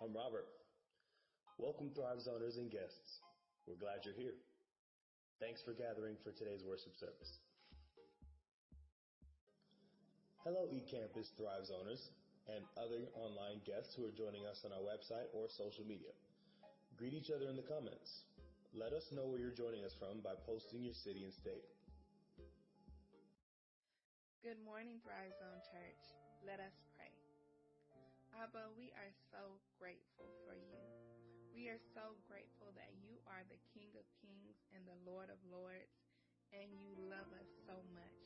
I'm Robert. Welcome, Thrive Zoners and guests. We're glad you're here. Thanks for gathering for today's worship service. Hello, eCampus Thrive Zoners and other online guests who are joining us on our website or social media. Greet each other in the comments. Let us know where you're joining us from by posting your city and state. Good morning, Thrive Zone Church. Let us. Abba, we are so grateful for you. We are so grateful that you are the King of Kings and the Lord of Lords, and you love us so much.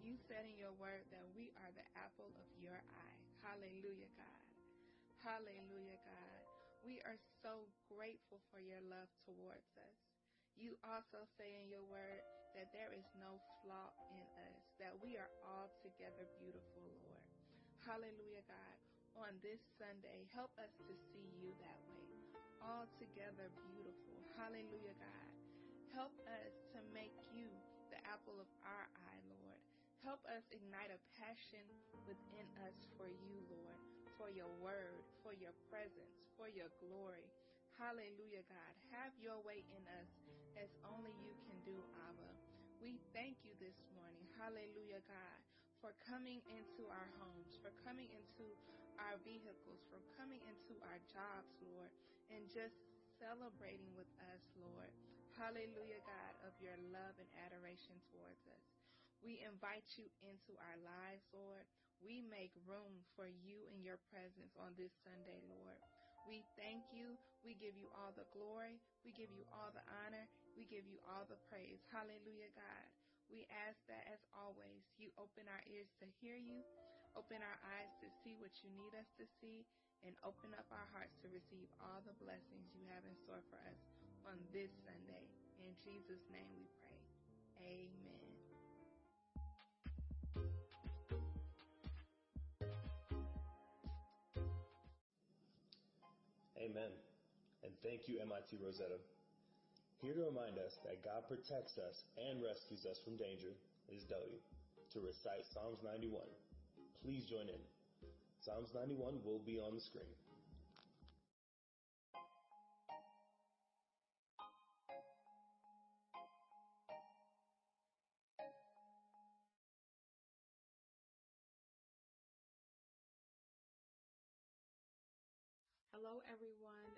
You said in your word that we are the apple of your eye. Hallelujah, God. Hallelujah, God. We are so grateful for your love towards us. You also say in your word that there is no flaw in us, that we are altogether beautiful, Lord. Hallelujah, God. On this Sunday, help us to see you that way. Altogether beautiful. Hallelujah, God. Help us to make you the apple of our eye, Lord. Help us ignite a passion within us for you, Lord, for your word, for your presence, for your glory. Hallelujah, God. Have your way in us as only you can do, Abba. We thank you this morning, hallelujah, God, for coming into our homes, for coming into our vehicles, for coming into our jobs, Lord, and just celebrating with us, Lord. Hallelujah, God, of your love and adoration towards us. We invite you into our lives, Lord. We make room for you in your presence on this Sunday, Lord. We thank you. We give you all the glory. We give you all the honor. We give you all the praise. Hallelujah, God. We ask that, as always, you open our ears to hear you, open our eyes to see what you need us to see, and open up our hearts to receive all the blessings you have in store for us on this Sunday. In Jesus' name we pray. Amen. Amen. And thank you, MIT Rosetta. Here to remind us that God protects us and rescues us from danger is Dodie to recite Psalms 91. Please join in. Psalms 91 will be on the screen. Hello, everyone.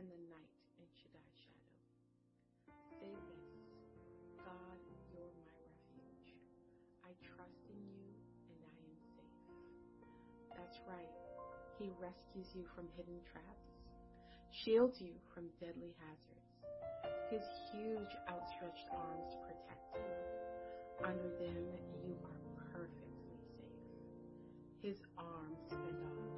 Spend the night Shaddai's shadow. Say this God, you're my refuge. I trust in you, and I am safe. That's right. He rescues you from hidden traps, shields you from deadly hazards his huge outstretched arms protect you. Under them, you are perfectly safe. His arms fend off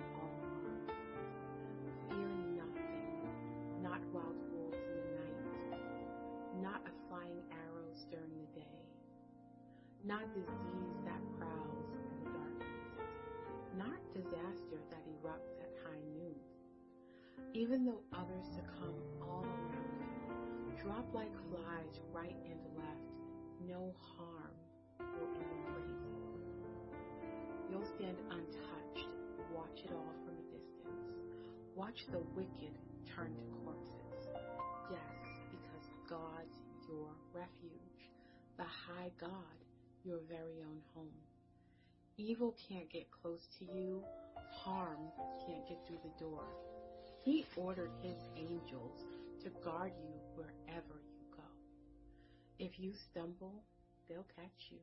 not disease that prowls in the darkness, not disaster that erupts at high noon. Even though others succumb all around you, Drop like flies right and left. No harm will embrace you. You'll stand untouched. Watch it all from a distance. Watch the wicked turn to corpses. Yes, because God's your refuge. The high God, your very own home. Evil can't get close to you. Harm can't get through the door. He ordered his angels to guard you wherever you go. If you stumble, they'll catch you.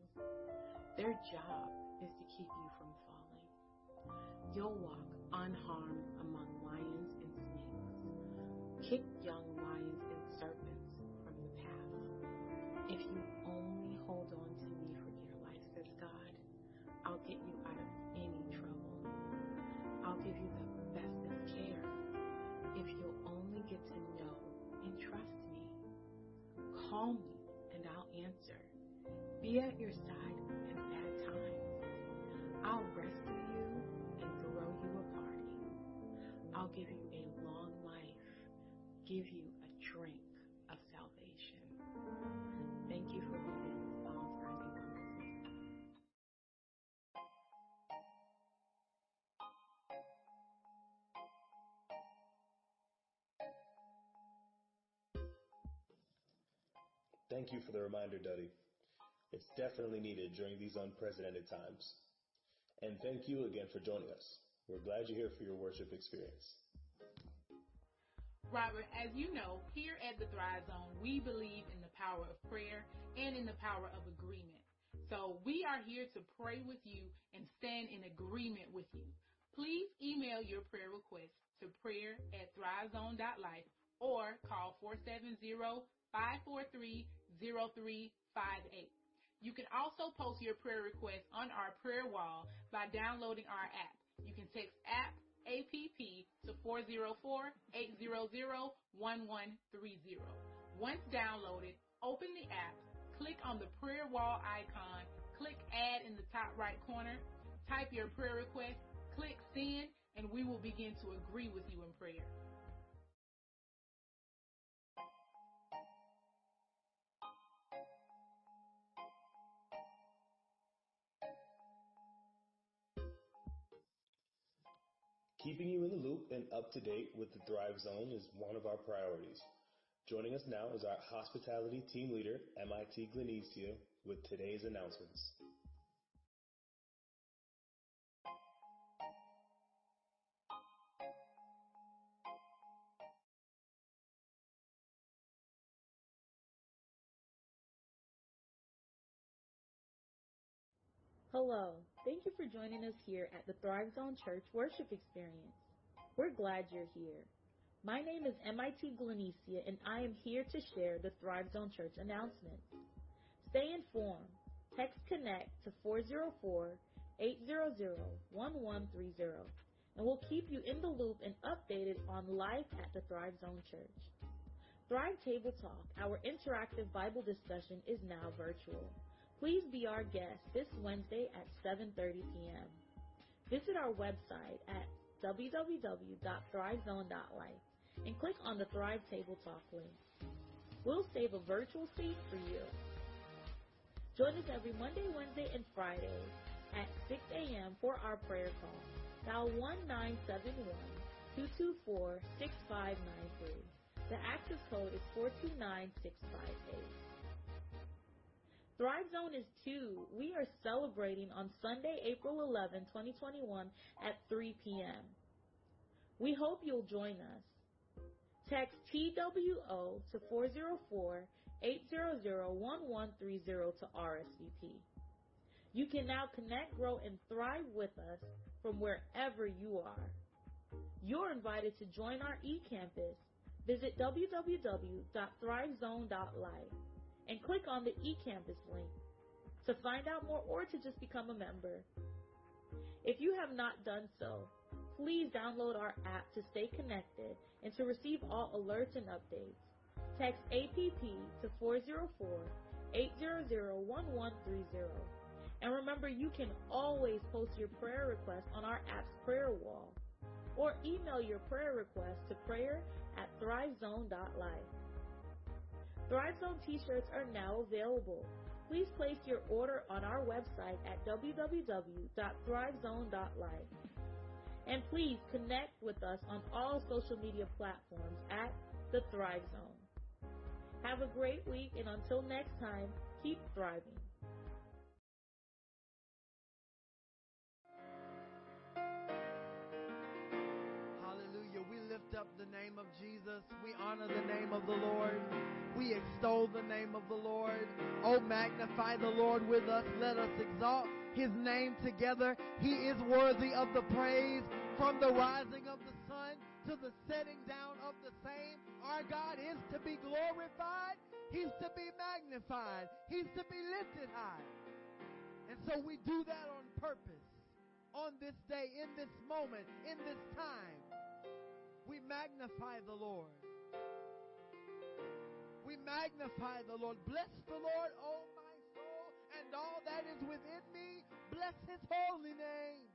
Their job is to keep you from falling. You'll walk unharmed among lions and snakes. Kick young lions and serpents from the path. If you Call me and I'll answer. Be at your side in bad times. I'll rescue you and throw you a party. I'll give you a long life, give you Thank you for the reminder, Duddy. It's definitely needed during these unprecedented times. And thank you again for joining us. We're glad you're here for your worship experience. Robert, as you know, here at the Thrive Zone, we believe in the power of prayer and in the power of agreement. So we are here to pray with you and stand in agreement with you. Please email your prayer request to prayer at thrivezone.life or call 470-543-0358. You can also post your prayer request on our prayer wall by downloading our app. You can text app APP to 404-800-1130. Once downloaded, open the app, click on the prayer wall icon, click add in the top right corner, type your prayer request, click send, and we will begin to agree with you in prayer. Keeping you in the loop and up to date with the Thrive Zone is one of our priorities. Joining us now is our hospitality team leader, MIT Glenesia, with today's announcements. Hello. Thank you for joining us here at the Thrive Zone Church Worship Experience. We're glad you're here. My name is MIT Glenesia, and I am here to share the Thrive Zone Church announcements. Stay informed. Text Connect to 404-800-1130, and we'll keep you in the loop and updated on life at the Thrive Zone Church. Thrive Table Talk, our interactive Bible discussion, is now virtual. Please be our guest this Wednesday at 7:30 p.m. Visit our website at www.thrivezone.life and click on the Thrive Table Talk link. We'll save a virtual seat for you. Join us every Monday, Wednesday, and Friday at 6 a.m. for our prayer call. Dial 1-971-224-6593. The access code is 429658. Thrive Zone is 2. We are celebrating on Sunday, April 11, 2021 at 3 p.m. We hope you'll join us. Text TWO to 404-800-1130 to RSVP. You can now connect, grow, and thrive with us from wherever you are. You're invited to join our eCampus. Visit www.thrivezone.life and click on the eCampus link to find out more or to just become a member. If you have not done so, please download our app to stay connected and to receive all alerts and updates. Text APP to 404-800-1130. And remember, you can always post your prayer request on our app's prayer wall or email your prayer request to prayer at thrivezone.life. Thrive Zone t-shirts are now available. Please place your order on our website at www.thrivezone.life. And please connect with us on all social media platforms at The Thrive Zone. Have a great week, and until next time, keep thriving. Lift up the name of Jesus. We honor the name of the Lord. We extol the name of the Lord. Oh, magnify the Lord with us. Let us exalt his name together. He is worthy of the praise from the rising of the sun to the setting down of the same. Our God is to be glorified. He's to be magnified. He's to be lifted high. And so we do that on purpose. On this day, in this moment, in this time, we magnify the Lord. We magnify the Lord. Bless the Lord, oh my soul, and all that is within me. Bless his holy name.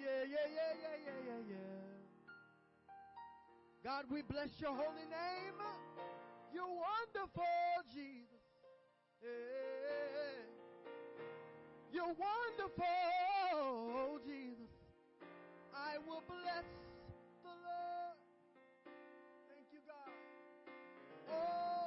Yeah, yeah, yeah, yeah, yeah, yeah, yeah. God, we bless your holy name. You're wonderful, Jesus. Yeah. You're wonderful, oh, Jesus. I will bless Oh,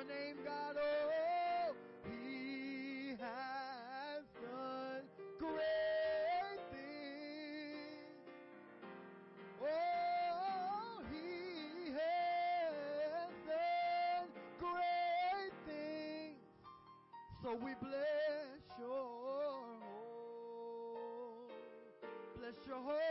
your name, God. Oh, He has done great things. Oh, He has done great things. So we bless your home. Bless your home.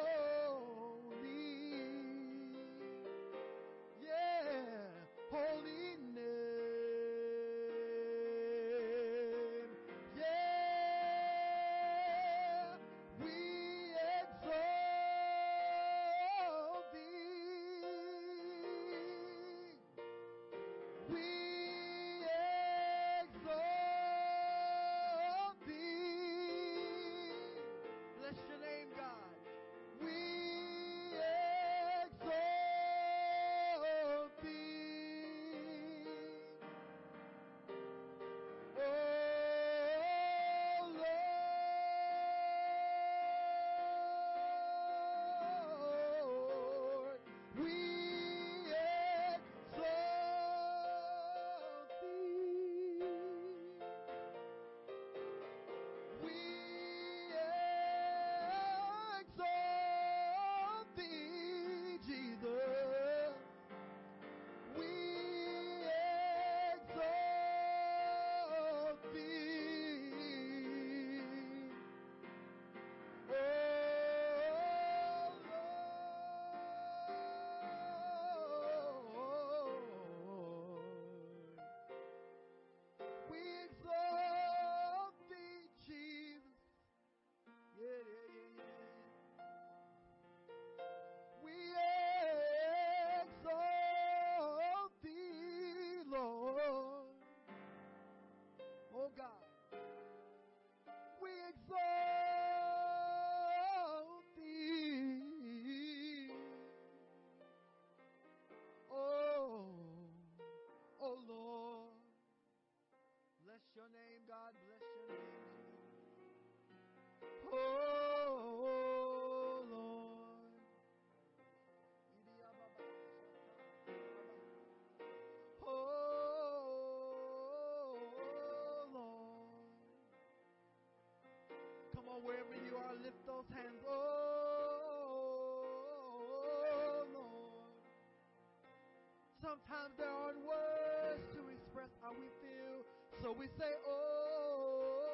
Sometimes there aren't words to express how we feel. So we say, Oh,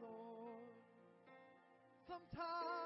Lord. Sometimes.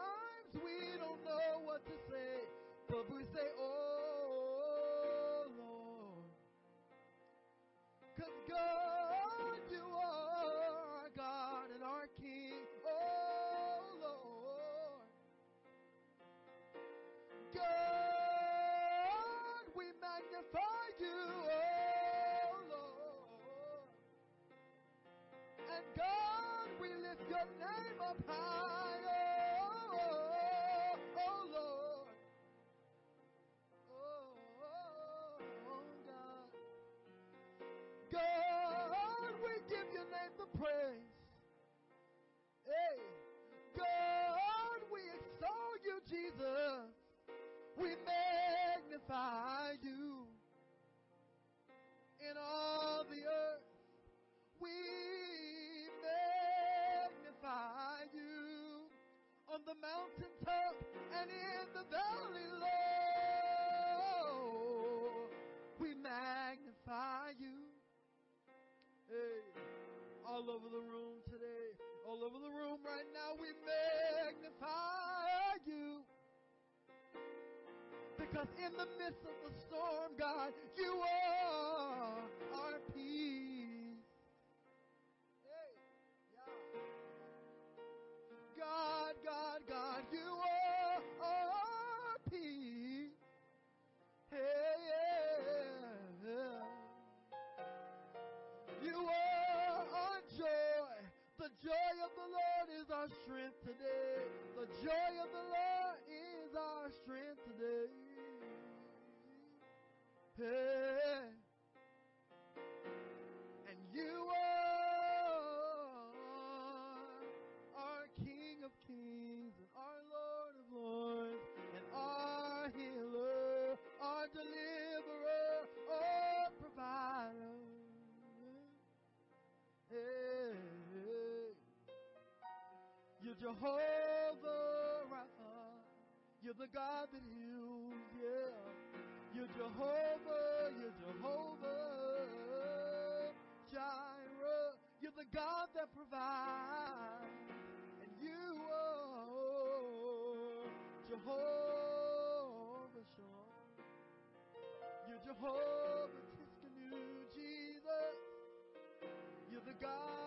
the mountaintop and in the valley low. We magnify you. Hey, all over the room today, all over the room right now, we magnify you. Because in the midst of the storm, God, you are Jehovah, you're Jehovah Jireh. You're the God that provides, and you are Jehovah Shalom. You're Jehovah Tsidkenu, Jesus. You're the God.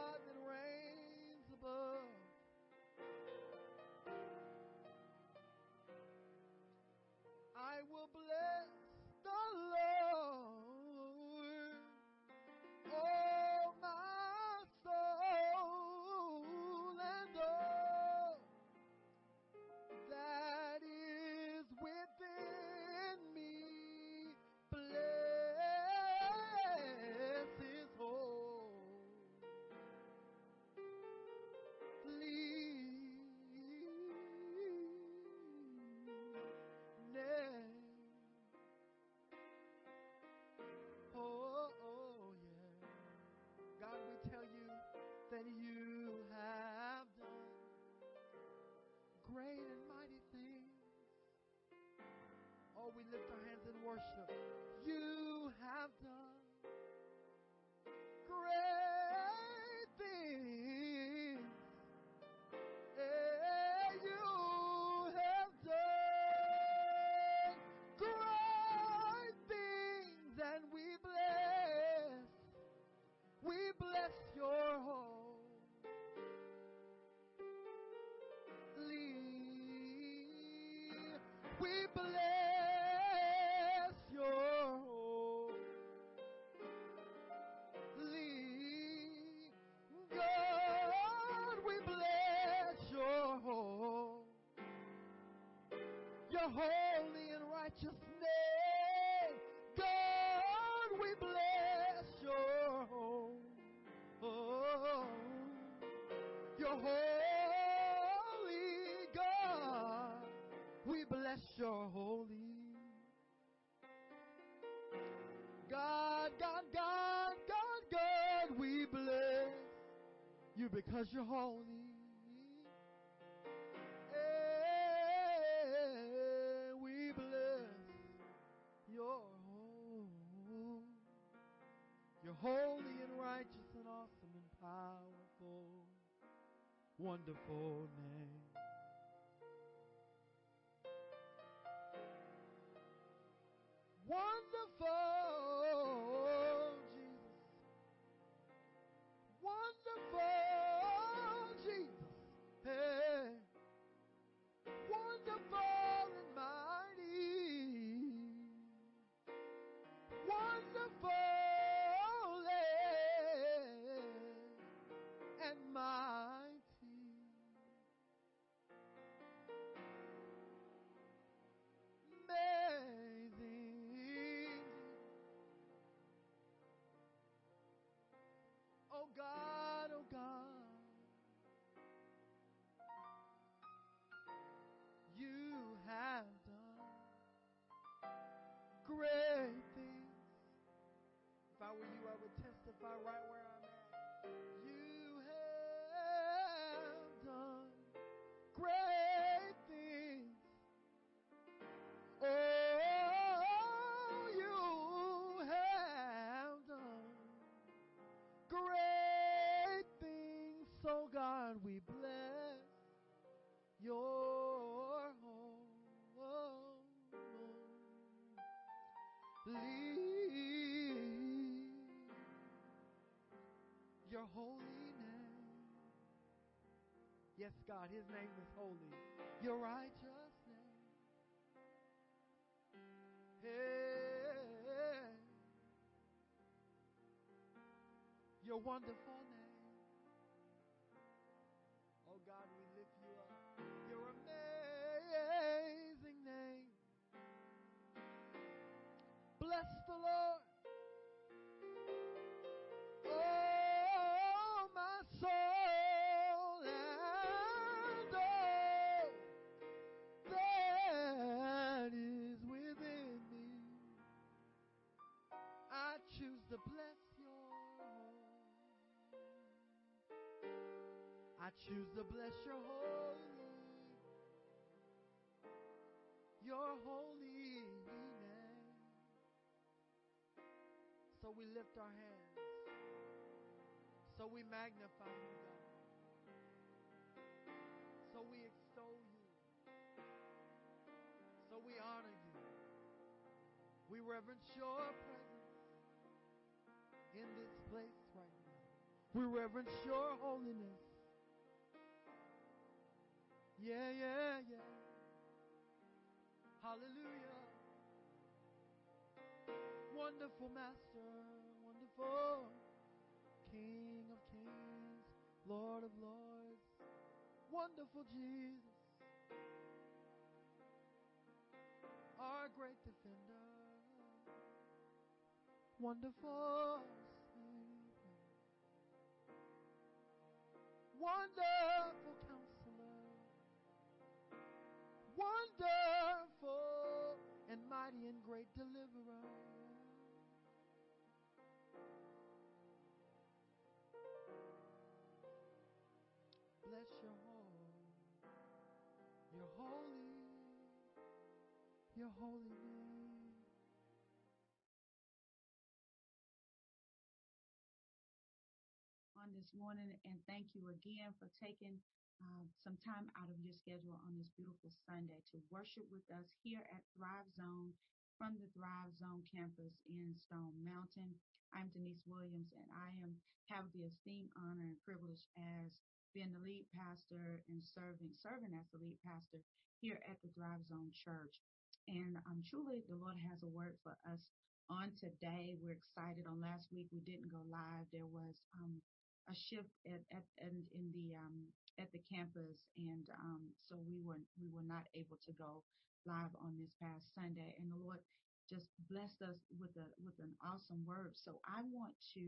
Biblia holy and righteous name. God, we bless your home. Your holy God, we bless your holy. God, God, God, God, God, we bless you because you're holy. holy and righteous and awesome and powerful, wonderful name. Wonderful. Testify right where I'm at. You Yes, God, His name is holy. Your righteous name. Hey, your wonderful name. Oh God, we lift you up. Your amazing name. Bless the Lord. I choose to bless your holy your holy name. So we lift our hands. So we magnify you, God. So we extol you. So we honor you. We reverence your presence in this place right now. We reverence your holiness. Yeah, yeah, yeah. Hallelujah. Wonderful Master, wonderful King of Kings, Lord of Lords, wonderful Jesus, our great defender, wonderful Savior, wonderful wonderful and mighty and great Deliverer. Bless your holy, your holy, your holy name. on this morning and thank you again for taking uh, some time out of your schedule on this beautiful Sunday to worship with us here at Thrive Zone from the Thrive Zone campus in Stone Mountain. I'm Denise Williams and I am have the esteemed honor and privilege as being the lead pastor and serving serving as the lead pastor here at the Thrive Zone Church. And um, truly the Lord has a word for us on today. We're excited. On last week we didn't go live. There was um, a shift at, at, at in the um, at the campus, and um, so we were we were not able to go live on this past Sunday. And the Lord just blessed us with a with an awesome word. So I want to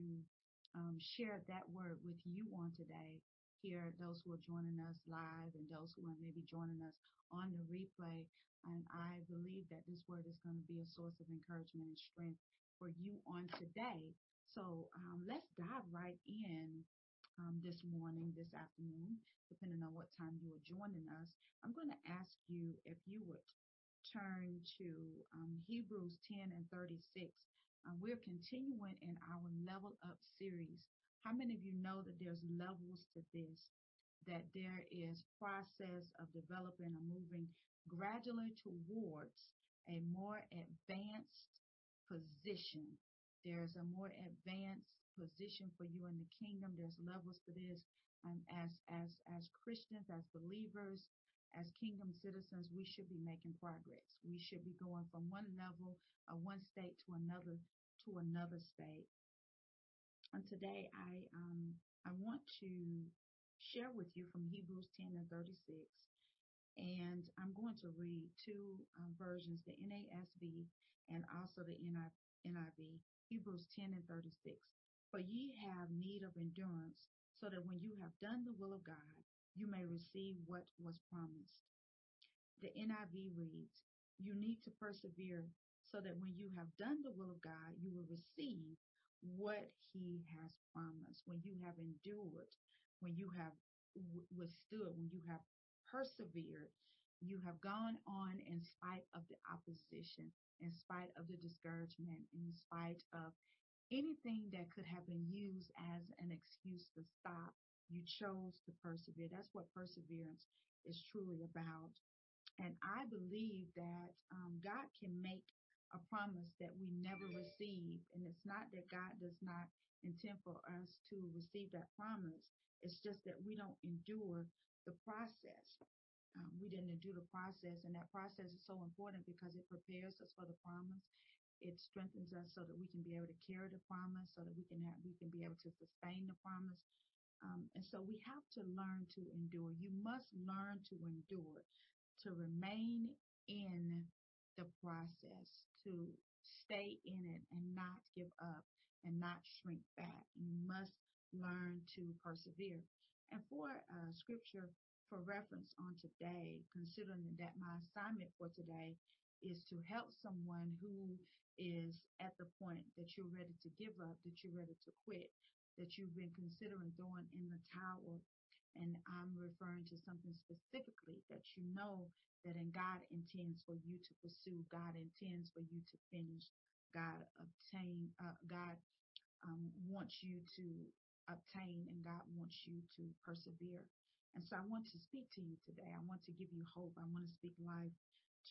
um, share that word with you on today. Here, those who are joining us live and those who are maybe joining us on the replay. And I believe that this word is going to be a source of encouragement and strength for you on today. So um, let's dive right in um, this morning, this afternoon, depending on what time you are joining us. I'm going to ask you if you would turn to um, Hebrews 10 and 36. Uh, we're continuing in our Level Up series. How many of you know that there's levels to this? that there is process of developing or moving gradually towards a more advanced position. There's a more advanced position for you in the kingdom. There's levels to this. And as as as Christians, as believers, as kingdom citizens, we should be making progress. We should be going from one level of one state to another to another state. And today I um I want to share with you from Hebrews 10 and 36. And I'm going to read two um, versions, the NASB and also the NIV, Hebrews 10 and 36. For ye have need of endurance, so that when you have done the will of God, you may receive what was promised. The NIV reads, You need to persevere so that when you have done the will of God, you will receive what He has promised. When you have endured, when you have withstood, when you have persevered, you have gone on in spite of the opposition, in spite of the discouragement, in spite of anything that could have been used as an excuse to stop. You chose to persevere. That's what perseverance is truly about. And I believe that um, God can make a promise that we never receive. And it's not that God does not intend for us to receive that promise. It's just that we don't endure the process. Um, we didn't endure the process, and that process is so important because it prepares us for the promise. It strengthens us so that we can be able to carry the promise, so that we can have, we can be able to sustain the promise. Um, and so we have to learn to endure. You must learn to endure, to remain in the process, to stay in it and not give up and not shrink back. You must learn to persevere. And for uh, scripture for reference on today, considering that my assignment for today is to help someone who is at the point that you're ready to give up, that you're ready to quit, that you've been considering throwing in the towel. And I'm referring to something specifically that you know that in God intends for you to pursue, God intends for you to finish, God obtain, uh, God um, wants you to obtain, and God wants you to persevere. And so I want to speak to you today. I want to give you hope. I want to speak life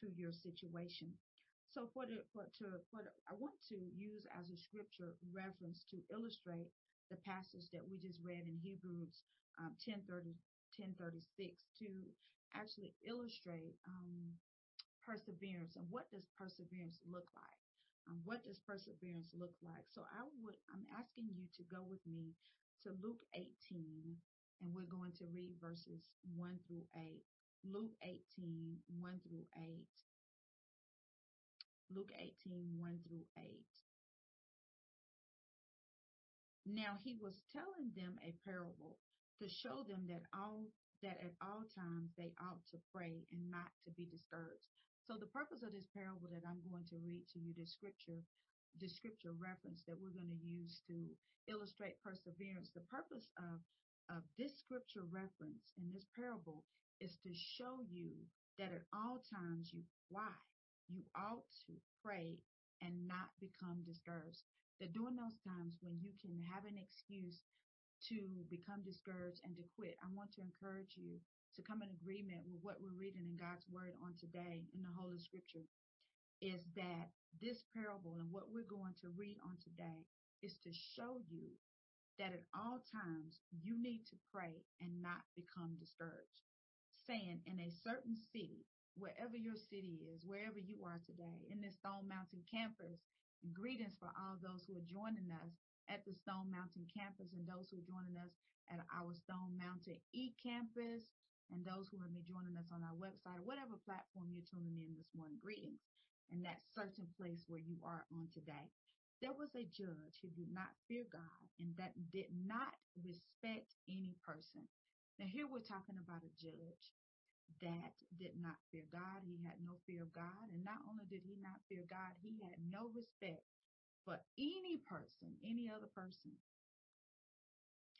to your situation. So for the, for, to, for the, I want to use as a scripture reference to illustrate the passage that we just read in Hebrews um, 10, 30, 1036 to actually illustrate um, perseverance and what does perseverance look like? Um, what does perseverance look like? So I would, I'm asking you to go with me to Luke 18 and we're going to read verses 1 through 8. Luke 18, 1 through 8. Luke 18, 1 through 8. Now he was telling them a parable to show them that all that at all times they ought to pray and not to be discouraged. So the purpose of this parable that I'm going to read to you, this scripture, the scripture reference that we're going to use to illustrate perseverance, the purpose of, of this scripture reference in this parable is to show you that at all times you why you ought to pray and not become discouraged. That during those times when you can have an excuse to become discouraged and to quit. I want to encourage you to come in agreement with what we're reading in God's word on today in the Holy Scripture is that this parable and what we're going to read on today is to show you that at all times you need to pray and not become discouraged. Saying in a certain city, wherever your city is, wherever you are today, in this Stone Mountain campus, and greetings for all those who are joining us at the Stone Mountain campus and those who are joining us at our Stone Mountain E campus and those who will be joining us on our website, or whatever platform you're tuning in this morning. Greetings in that certain place where you are on today. There was a judge who did not fear God and that did not respect any person. Now, here we're talking about a judge that did not fear God. He had no fear of God. And not only did he not fear God, he had no respect for any person, any other person.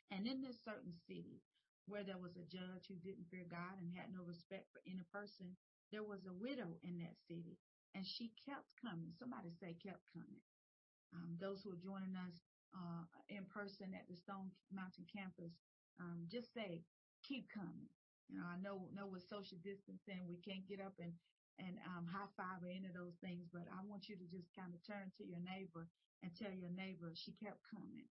And in this certain city where there was a judge who didn't fear God and had no respect for any person, there was a widow in that city and she kept coming. Somebody say kept coming. Um, those who are joining us uh, in person at the Stone Mountain campus, um, just say keep coming. You know, I know know with social distancing we can't get up and and um, high five or any of those things, but I want you to just kind of turn to your neighbor and tell your neighbor she kept coming.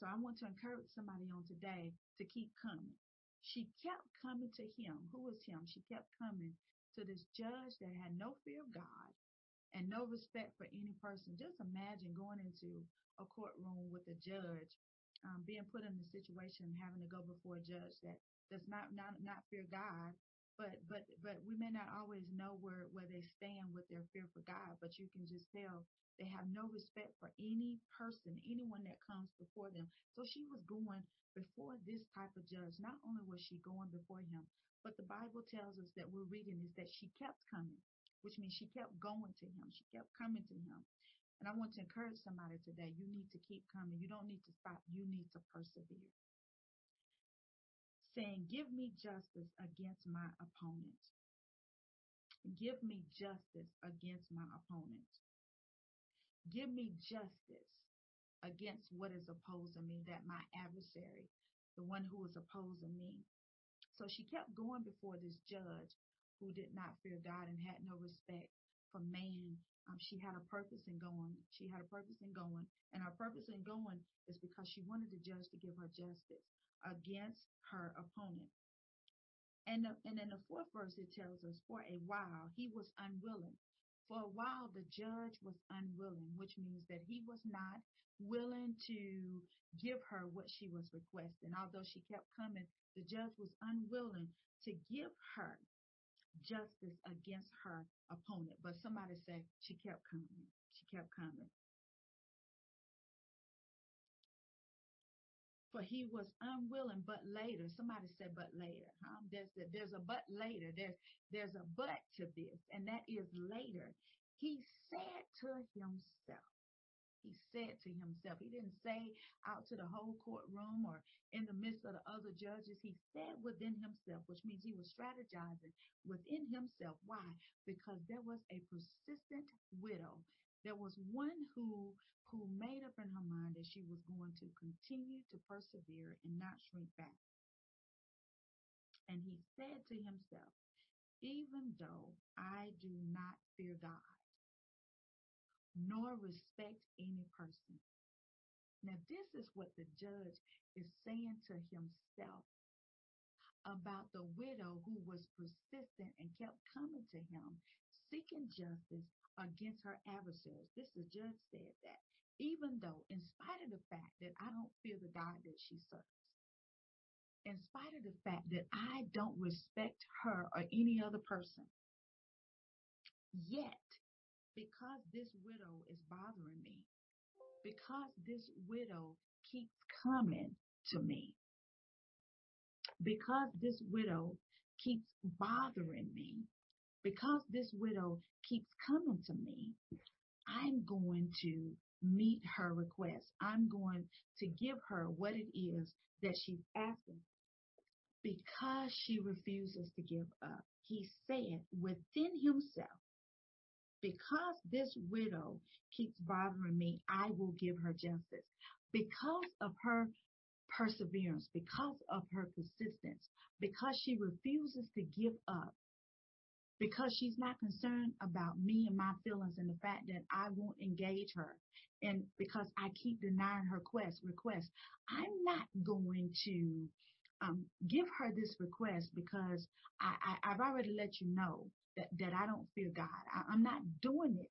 So I want to encourage somebody on today to keep coming. She kept coming to him. Who was him? She kept coming to this judge that had no fear of God and no respect for any person. Just imagine going into a courtroom with a judge, um, being put in a situation, having to go before a judge that does not not not fear God. But but but we may not always know where where they stand with their fear for God. But you can just tell they have no respect for any person, anyone that comes before them. So she was going before this type of judge. Not only was she going before him, but the Bible tells us that we're reading is that she kept coming which means she kept going to him. She kept coming to him. And I want to encourage somebody today. You need to keep coming. You don't need to stop. You need to persevere. Saying, Give me justice against my opponent. Give me justice against my opponent. Give me justice against what is opposing me, that my adversary, the one who is opposing me. So she kept going before this judge who did not fear God and had no respect for man. Um, she had a purpose in going. She had a purpose in going. And her purpose in going is because she wanted the judge to give her justice against her opponent. And, and in the fourth verse, it tells us, for a while he was unwilling. For a while, the judge was unwilling, which means that he was not willing to give her what she was requesting. Although she kept coming, the judge was unwilling to give her justice against her opponent. But somebody said she kept coming. She kept coming. For he was unwilling, but later. Somebody said, but later. Huh? There's a, there's a but later. There's there's a but to this, and that is later. He said to himself, he said to himself. He didn't say out to the whole courtroom or in the midst of the other judges. He said within himself, which means he was strategizing within himself. Why? Because there was a persistent widow. There was one who who made up in her mind that she was going to continue to persevere and not shrink back. And he said to himself, even though I do not fear God, nor respect any person. Now, this is what the judge is saying to himself about the widow who was persistent and kept coming to him, seeking justice against her adversaries. This the judge said that, even though, in spite of the fact that I don't fear the God that she serves, in spite of the fact that I don't respect her or any other person, yet because this widow is bothering me, because this widow keeps coming to me, because this widow keeps bothering me, because this widow keeps coming to me, I'm going to meet her request. I'm going to give her what it is that she's asking because she refuses to give up. He said within himself, because this widow keeps bothering me, I will give her justice. Because of her perseverance, because of her persistence, because she refuses to give up, because she's not concerned about me and my feelings and the fact that I won't engage her. And because I keep denying her quest, request, I'm not going to um, give her this request because I, I, I've already let you know that, that I don't fear God. I, I'm not doing it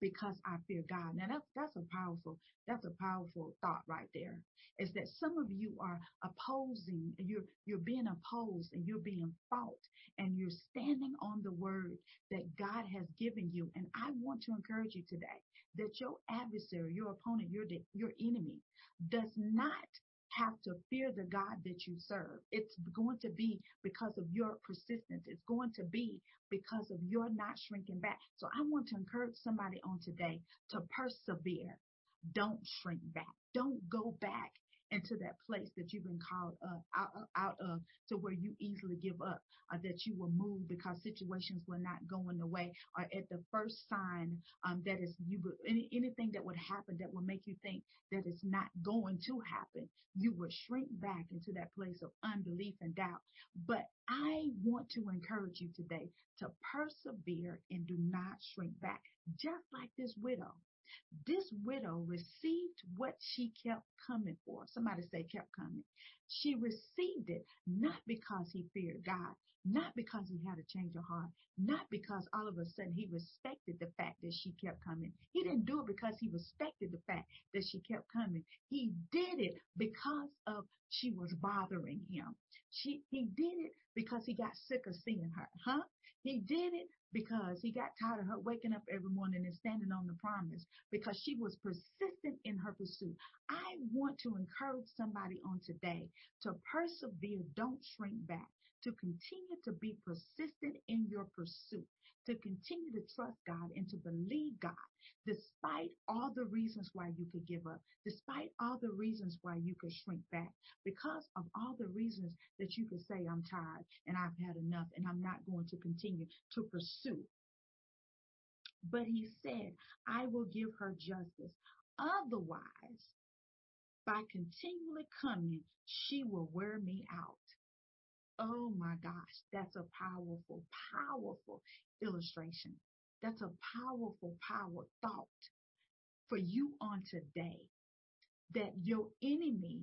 because I fear God. Now that's that's a powerful that's a powerful thought right there. Is that some of you are opposing, you're you're being opposed and you're being fought and you're standing on the word that God has given you. And I want to encourage you today that your adversary, your opponent, your your enemy does not have to fear the God that you serve. It's going to be because of your persistence. It's going to be because of your not shrinking back. So I want to encourage somebody on today to persevere. Don't shrink back. Don't go back into that place that you've been called uh, out, out of to where you easily give up, uh, that you will move because situations were not going the way, or at the first sign um, that is you any, anything that would happen that will make you think that it's not going to happen, you would shrink back into that place of unbelief and doubt. But I want to encourage you today to persevere and do not shrink back, just like this widow. This widow received what she kept coming for. Somebody say kept coming. She received it not because he feared God, not because he had a change of heart, not because all of a sudden he respected the fact that she kept coming. He didn't do it because he respected the fact that she kept coming. He did it because of she was bothering him. She he did it because he got sick of seeing her, huh? He did it because he got tired of her waking up every morning and standing on the promise because she was persistent in her pursuit. I want to encourage somebody on today to persevere, don't shrink back to continue to be persistent in your pursuit, to continue to trust God and to believe God, despite all the reasons why you could give up, despite all the reasons why you could shrink back, because of all the reasons that you could say, I'm tired and I've had enough and I'm not going to continue to pursue. But he said, I will give her justice. Otherwise, by continually coming, she will wear me out. Oh my gosh, that's a powerful, powerful illustration. That's a powerful, power thought for you on today that your enemy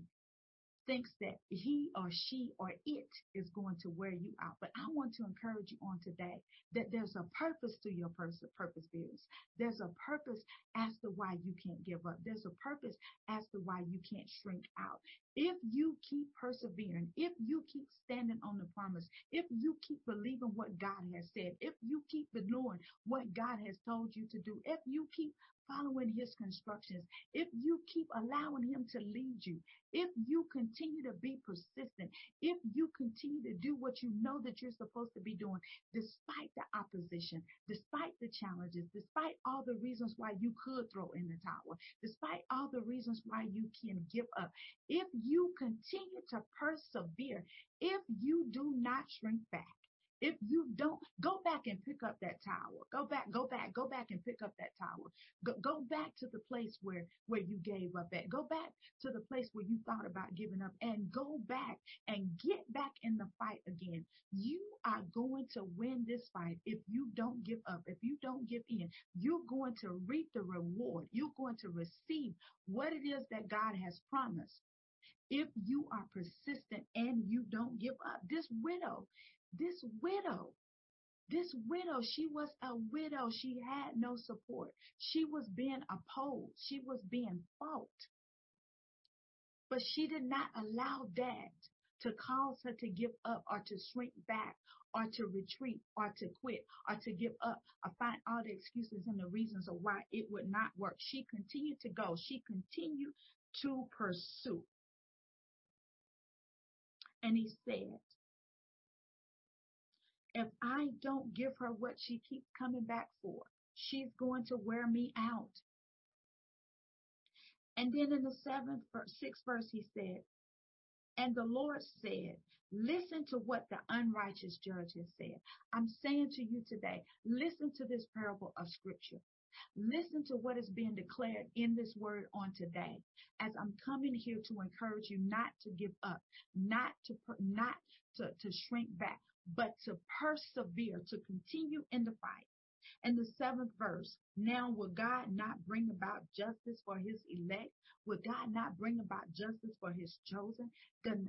thinks that he or she or it is going to wear you out. But I want to encourage you on today that there's a purpose to your purpose, views. There's a purpose as to why you can't give up. There's a purpose as to why you can't shrink out. If you keep persevering, if you keep standing on the promise, if you keep believing what God has said, if you keep ignoring what God has told you to do, if you keep following his constructions, if you keep allowing him to lead you, if you continue to be persistent, if you continue to do what you know that you're supposed to be doing, despite the opposition, despite the challenges, despite all the reasons why you could throw in the towel, despite all the reasons why you can give up, if you continue to persevere, if you do not shrink back, if you don't, go back and pick up that tower. Go back, go back, go back and pick up that tower. Go, go back to the place where, where you gave up at. Go back to the place where you thought about giving up and go back and get back in the fight again. You are going to win this fight if you don't give up, if you don't give in. You're going to reap the reward. You're going to receive what it is that God has promised if you are persistent and you don't give up. This widow, this widow, this widow, she was a widow. She had no support. She was being opposed. She was being fought. But she did not allow that to cause her to give up or to shrink back or to retreat or to quit or to give up or find all the excuses and the reasons of why it would not work. She continued to go. She continued to pursue. And he said, if I don't give her what she keeps coming back for, she's going to wear me out. And then in the seventh, sixth verse, he said, and the Lord said, listen to what the unrighteous judge has said. I'm saying to you today, listen to this parable of scripture. Listen to what is being declared in this word on today as I'm coming here to encourage you not to give up, not to, not to, to shrink back, but to persevere, to continue in the fight. And the seventh verse, now will God not bring about justice for his elect? Will God not bring about justice for his chosen?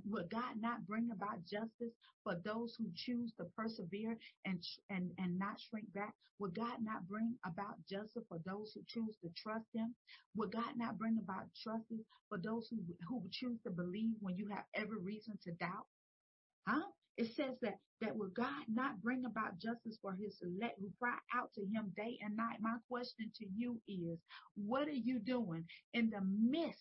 Will God not bring about justice for those who choose to persevere and, and, and not shrink back? Will God not bring about justice for those who choose to trust him? Will God not bring about justice for those who, who choose to believe when you have every reason to doubt? Huh? It says that, that will God not bring about justice for his elect who cry out to him day and night? My question to you is, what are you doing in the midst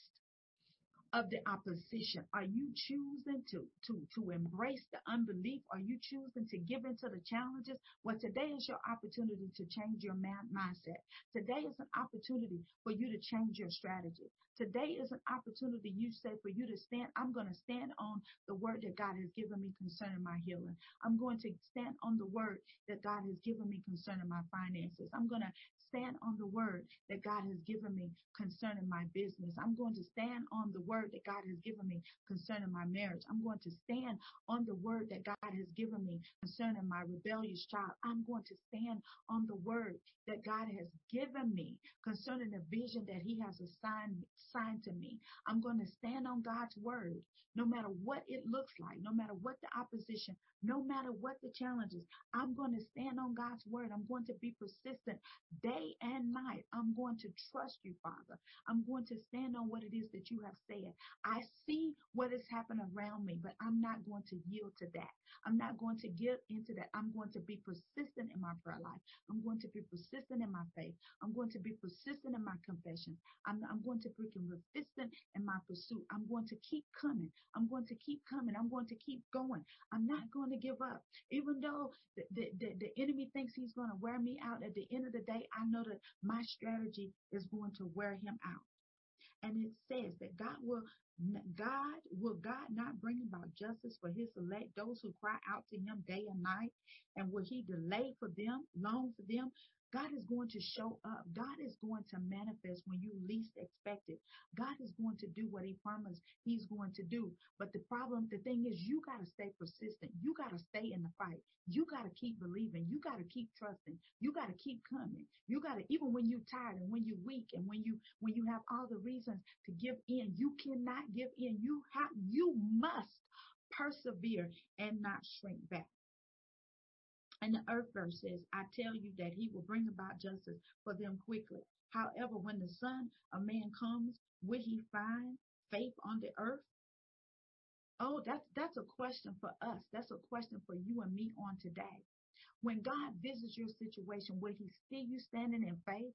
of the opposition? Are you choosing to, to, to embrace the unbelief? Are you choosing to give into the challenges? Well, today is your opportunity to change your mindset. Today is an opportunity for you to change your strategy. Today is an opportunity you say for you to stand. I'm going to stand on the word that God has given me concerning my healing. I'm going to stand on the word that God has given me concerning my finances. I'm going to stand on the word that God has given me concerning my business. I'm going to stand on the word that God has given me concerning my marriage. I'm going to stand on the word that God has given me concerning my rebellious child. I'm going to stand on the word that God has given me concerning the vision that He has assigned, assigned to me. I'm going to stand on God's word no matter what it looks like, no matter what the opposition, no matter what the challenges. I'm going to stand on God's word. I'm going to be persistent day and night. I'm going to trust you, Father. I'm going to stand on what it is that you have said. I see what has happened around me, but I'm not going to yield to that. I'm not going to get into that. I'm going to be persistent in my prayer life. I'm going to be persistent in my faith. I'm going to be persistent in my confession. I'm, I'm going to be persistent in my pursuit. I'm going to keep coming. I'm going to keep coming. I'm going to keep going. I'm not going to give up. Even though the, the, the, the enemy thinks he's going to wear me out, at the end of the day, I know that my strategy is going to wear him out. And it says that God will God will God not bring about justice for his elect, those who cry out to him day and night? And will he delay for them, long for them? God is going to show up. God is going to manifest when you least expect it. God is going to do what he promised he's going to do. But the problem, the thing is, you got to stay persistent. You got to stay in the fight. You got to keep believing. You got to keep trusting. You got to keep coming. You got to, even when you're tired and when you're weak and when you, when you have all the reasons to give in, you cannot give in. You have, you must persevere and not shrink back. And the earth verse says, I tell you that he will bring about justice for them quickly. However, when the Son of Man comes, will he find faith on the earth? Oh, that's that's a question for us. That's a question for you and me on today. When God visits your situation, will he see you standing in faith?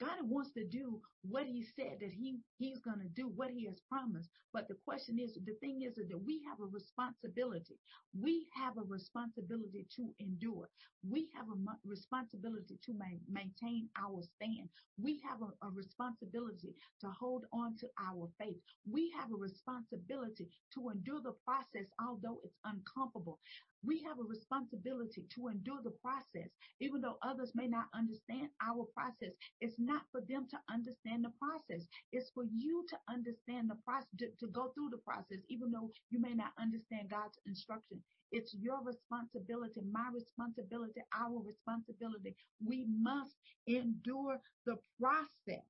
God wants to do what he said that he, he's going to do, what he has promised. But the question is, the thing is that we have a responsibility. We have a responsibility to endure. We have a responsibility to ma- maintain our stand. We have a, a responsibility to hold on to our faith. We have a responsibility to endure the process, although it's uncomfortable. We have a responsibility to endure the process, even though others may not understand our process. It's not for them to understand the process. It's for you to understand the process, to, to go through the process, even though you may not understand God's instruction. It's your responsibility, my responsibility, our responsibility. We must endure the process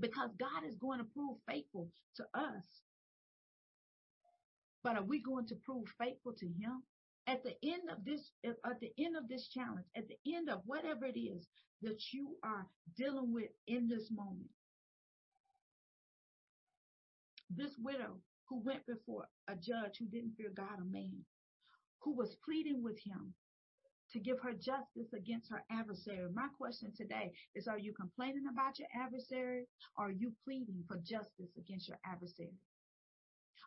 because God is going to prove faithful to us but are we going to prove faithful to him? At the end of this, at the end of this challenge, at the end of whatever it is that you are dealing with in this moment, this widow who went before a judge who didn't fear God or man, who was pleading with him to give her justice against her adversary. My question today is, are you complaining about your adversary or are you pleading for justice against your adversary?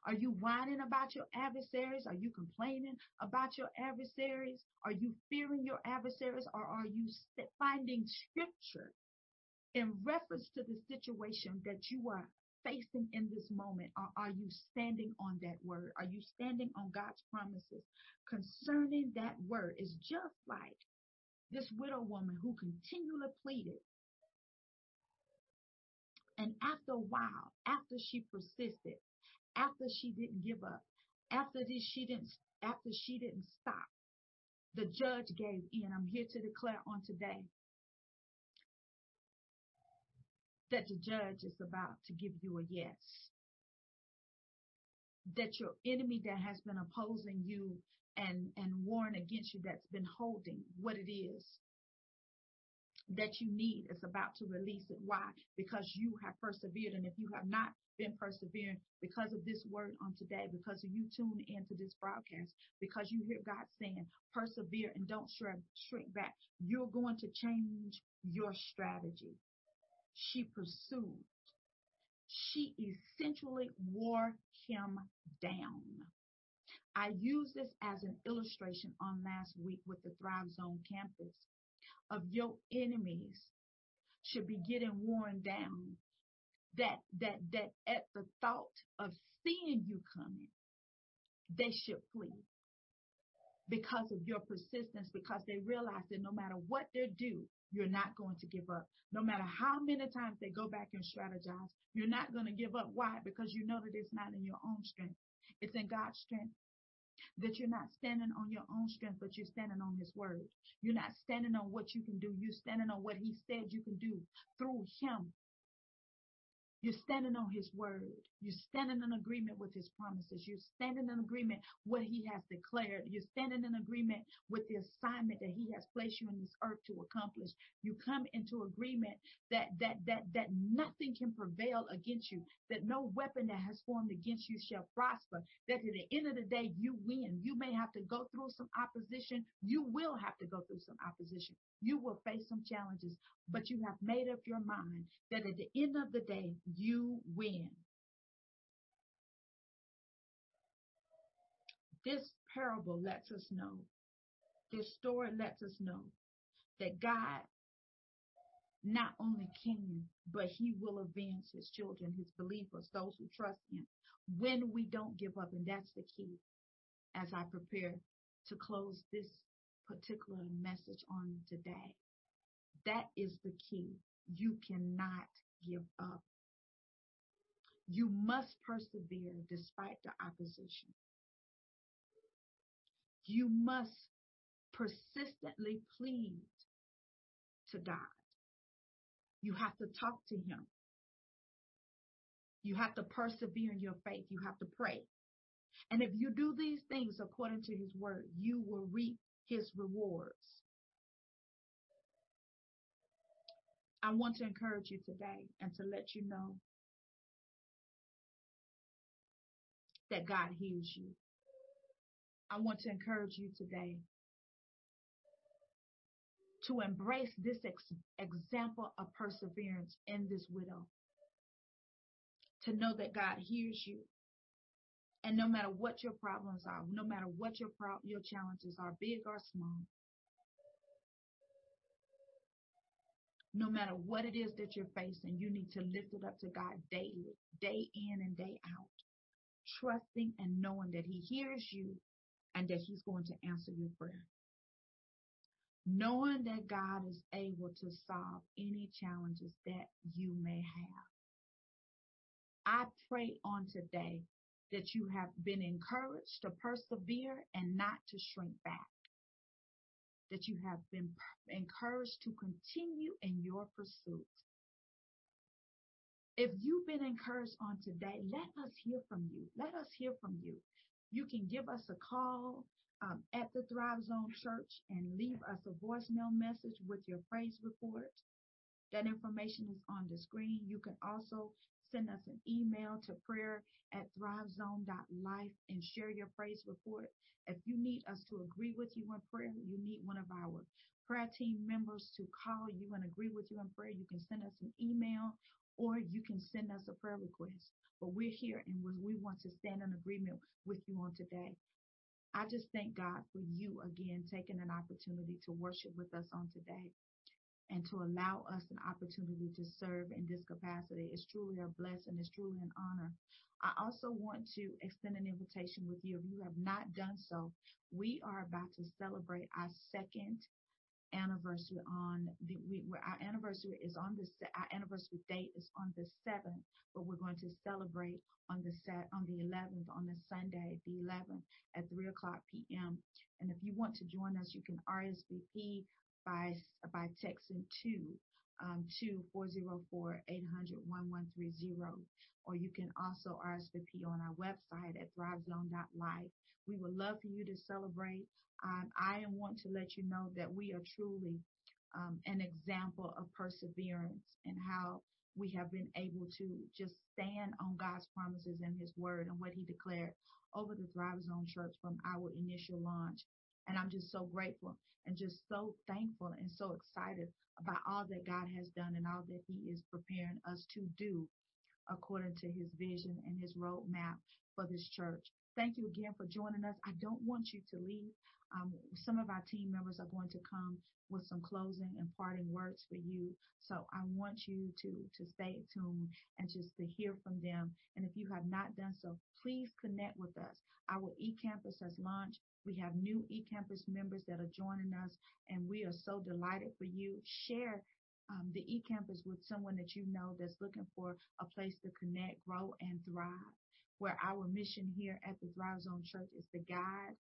Are you whining about your adversaries? Are you complaining about your adversaries? Are you fearing your adversaries? Or are you finding scripture in reference to the situation that you are facing in this moment? Or are you standing on that word? Are you standing on God's promises concerning that word? It's just like this widow woman who continually pleaded. And after a while, after she persisted, after she didn't give up, after this she didn't after she didn't stop, the judge gave in. I'm here to declare on today that the judge is about to give you a yes. That your enemy that has been opposing you and, and warring against you, that's been holding what it is that you need is about to release it. Why? Because you have persevered. And if you have not been persevering because of this word on today, because you tune into this broadcast, because you hear God saying, persevere and don't shrink back, you're going to change your strategy. She pursued. she essentially wore him down. I used this as an illustration on last week with the Thrive Zone campus of your enemies should be getting worn down. That that that at the thought of seeing you coming, they should flee because of your persistence, because they realize that no matter what they do, you're not going to give up. No matter how many times they go back and strategize, you're not going to give up. Why? Because you know that it's not in your own strength. It's in God's strength. That you're not standing on your own strength, but you're standing on His word. You're not standing on what you can do. You're standing on what He said you can do through Him you're standing on his word. You're standing in agreement with his promises. You're standing in agreement what he has declared. You're standing in agreement with the assignment that he has placed you in this earth to accomplish. You come into agreement that that that that nothing can prevail against you, that no weapon that has formed against you shall prosper. That at the end of the day you win. You may have to go through some opposition. You will have to go through some opposition. You will face some challenges, mm-hmm. but you have made up your mind that at the end of the day you win. This parable lets us know, this story lets us know that God not only can, but he will avenge his children, his believers, those who trust him when we don't give up. And that's the key as I prepare to close this particular message on today. That is the key. You cannot give up. You must persevere despite the opposition. You must persistently plead to God. You have to talk to Him. You have to persevere in your faith. You have to pray. And if you do these things according to His word, you will reap His rewards. I want to encourage you today and to let you know that God hears you. I want to encourage you today to embrace this ex- example of perseverance in this widow. To know that God hears you. And no matter what your problems are, no matter what your pro- your challenges are, big or small, no matter what it is that you're facing, you need to lift it up to God daily, day in and day out trusting and knowing that He hears you and that He's going to answer your prayer. Knowing that God is able to solve any challenges that you may have. I pray on today that you have been encouraged to persevere and not to shrink back. That you have been encouraged to continue in your pursuit if you've been encouraged on today, let us hear from you. Let us hear from you. You can give us a call um, at the Thrive Zone Church and leave us a voicemail message with your praise report. That information is on the screen. You can also send us an email to prayer at thrivezone.life and share your praise report. If you need us to agree with you in prayer, you need one of our prayer team members to call you and agree with you in prayer, you can send us an email or you can send us a prayer request. But we're here and we want to stand in agreement with you on today. I just thank God for you again taking an opportunity to worship with us on today and to allow us an opportunity to serve in this capacity. is truly a blessing. It's truly an honor. I also want to extend an invitation with you. If you have not done so, we are about to celebrate our second anniversary on the we our anniversary is on the our anniversary date is on the 7th but we're going to celebrate on the set on the 11th on the sunday the 11th at 3 o'clock p.m and if you want to join us you can rsvp by by texting to um, to 404 800 1130 or you can also RSVP on our website at thrivezone.life. We would love for you to celebrate. Um, I want to let you know that we are truly um, an example of perseverance and how we have been able to just stand on God's promises and His word and what He declared over the Thrive Zone Church from our initial launch. And I'm just so grateful and just so thankful and so excited about all that God has done and all that He is preparing us to do according to his vision and his roadmap for this church. Thank you again for joining us. I don't want you to leave. Um, some of our team members are going to come with some closing and parting words for you. So I want you to, to stay tuned and just to hear from them. And if you have not done so, please connect with us. Our eCampus has launched. We have new eCampus members that are joining us, and we are so delighted for you. Share um, the eCampus with someone that you know that's looking for a place to connect, grow, and thrive. Where our mission here at the Thrive Zone Church is to guide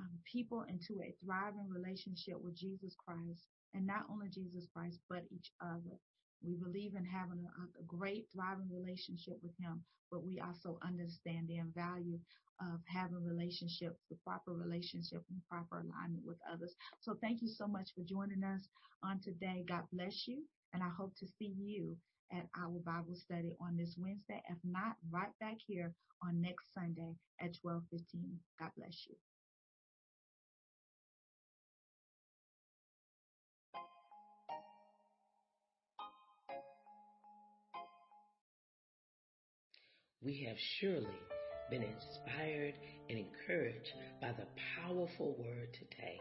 um, people into a thriving relationship with Jesus Christ, and not only Jesus Christ, but each other. We believe in having a, a great, thriving relationship with Him, but we also understand the value of having relationships, the proper relationship and proper alignment with others. So thank you so much for joining us on today. God bless you, and I hope to see you at our Bible study on this Wednesday. If not, right back here on next Sunday at 12:15. God bless you. We have surely been inspired and encouraged by the powerful word today.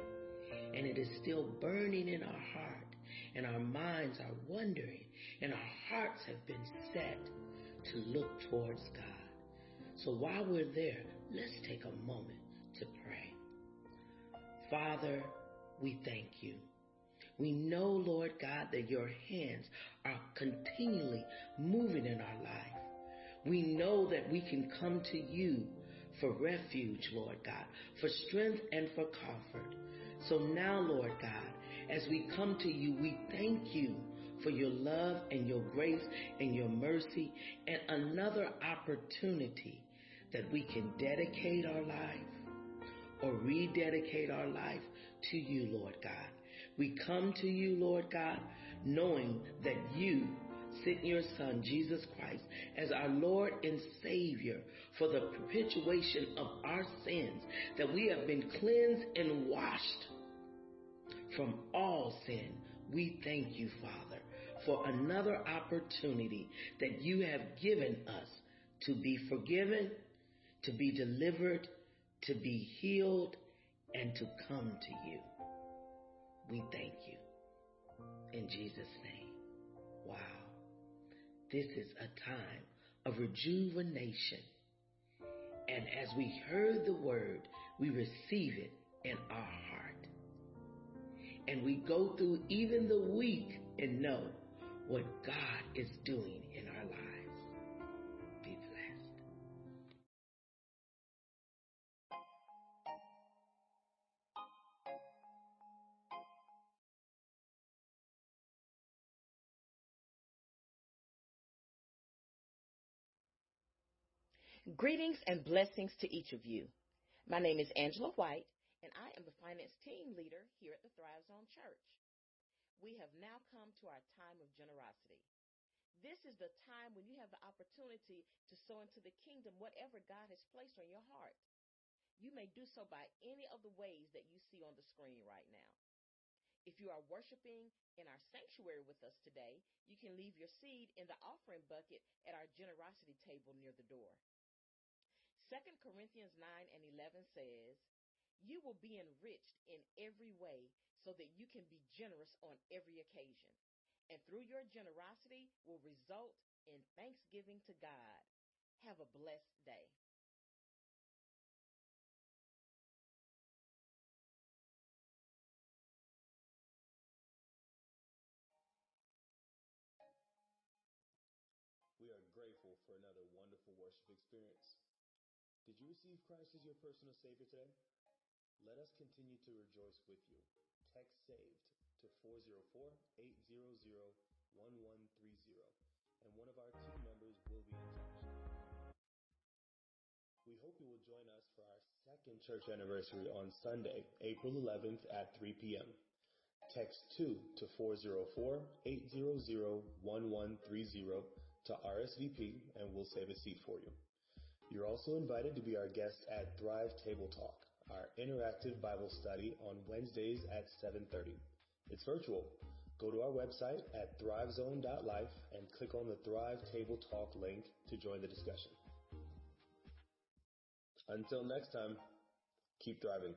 And it is still burning in our heart, and our minds are wondering, and our hearts have been set to look towards God. So while we're there, let's take a moment to pray. Father, we thank you. We know, Lord God, that your hands are continually moving in our life we know that we can come to you for refuge, Lord God, for strength and for comfort. So now, Lord God, as we come to you, we thank you for your love and your grace and your mercy and another opportunity that we can dedicate our life or rededicate our life to you, Lord God. We come to you, Lord God, knowing that you sent your Son, Jesus Christ, as our Lord and Savior for the perpetuation of our sins, that we have been cleansed and washed from all sin. We thank you, Father, for another opportunity that you have given us to be forgiven, to be delivered, to be healed, and to come to you. We thank you. In Jesus' name. Wow. This is a time of rejuvenation. And as we heard the word, we receive it in our heart. And we go through even the week and know what God is doing Greetings and blessings to each of you. My name is Angela White, and I am the finance team leader here at the Thrive Zone Church. We have now come to our time of generosity. This is the time when you have the opportunity to sow into the kingdom whatever God has placed on your heart. You may do so by any of the ways that you see on the screen right now. If you are worshiping in our sanctuary with us today, you can leave your seed in the offering bucket at our generosity table near the door. 2 Corinthians 9 and 11 says, You will be enriched in every way so that you can be generous on every occasion. And through your generosity will result in thanksgiving to God. Have a blessed day. We are grateful for another wonderful worship experience. Did you receive Christ as your personal Savior today? Let us continue to rejoice with you. Text SAVED to 404-800-1130 and one of our team members will be in touch. We hope you will join us for our second church anniversary on Sunday, April 11th at 3 p.m. Text 2 to 404-800-1130 to RSVP and we'll save a seat for you. You're also invited to be our guest at Thrive Table Talk, our interactive Bible study on Wednesdays at 7:30. It's virtual, Go to our website at thrivezone.life and click on the Thrive Table Talk link to join the discussion. Until next time, keep thriving.